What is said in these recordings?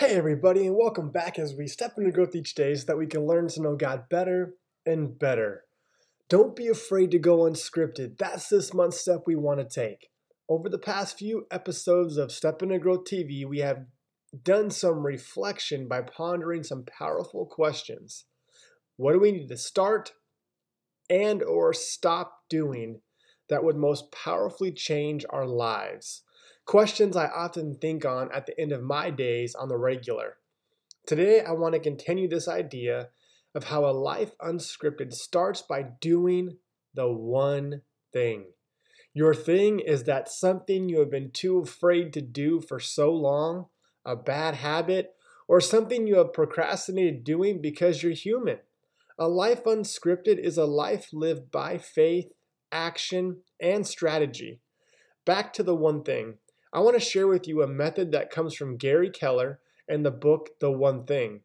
Hey, everybody, and welcome back as we step into growth each day so that we can learn to know God better and better. Don't be afraid to go unscripted. That's this month's step we want to take. Over the past few episodes of Step into Growth TV, we have done some reflection by pondering some powerful questions. What do we need to start and or stop doing that would most powerfully change our lives? Questions I often think on at the end of my days on the regular. Today, I want to continue this idea of how a life unscripted starts by doing the one thing. Your thing is that something you have been too afraid to do for so long, a bad habit, or something you have procrastinated doing because you're human. A life unscripted is a life lived by faith, action, and strategy. Back to the one thing. I want to share with you a method that comes from Gary Keller and the book The One Thing.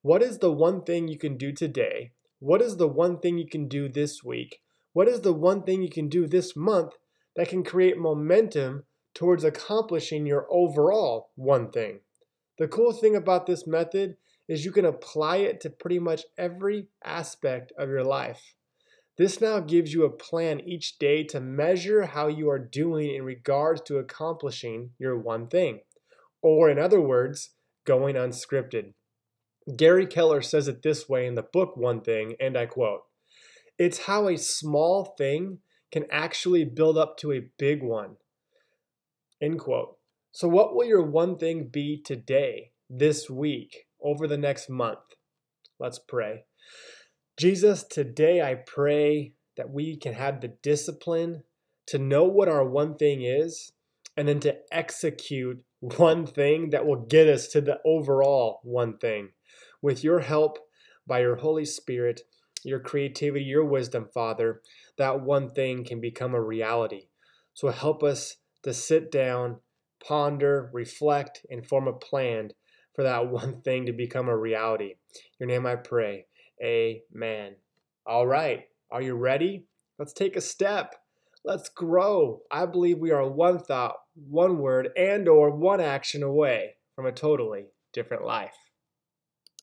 What is the one thing you can do today? What is the one thing you can do this week? What is the one thing you can do this month that can create momentum towards accomplishing your overall one thing? The cool thing about this method is you can apply it to pretty much every aspect of your life. This now gives you a plan each day to measure how you are doing in regards to accomplishing your one thing. Or, in other words, going unscripted. Gary Keller says it this way in the book One Thing, and I quote It's how a small thing can actually build up to a big one. End quote. So, what will your one thing be today, this week, over the next month? Let's pray. Jesus, today I pray that we can have the discipline to know what our one thing is and then to execute one thing that will get us to the overall one thing. With your help, by your Holy Spirit, your creativity, your wisdom, Father, that one thing can become a reality. So help us to sit down, ponder, reflect, and form a plan for that one thing to become a reality. Your name I pray. Amen. All right. Are you ready? Let's take a step. Let's grow. I believe we are one thought, one word, and or one action away from a totally different life.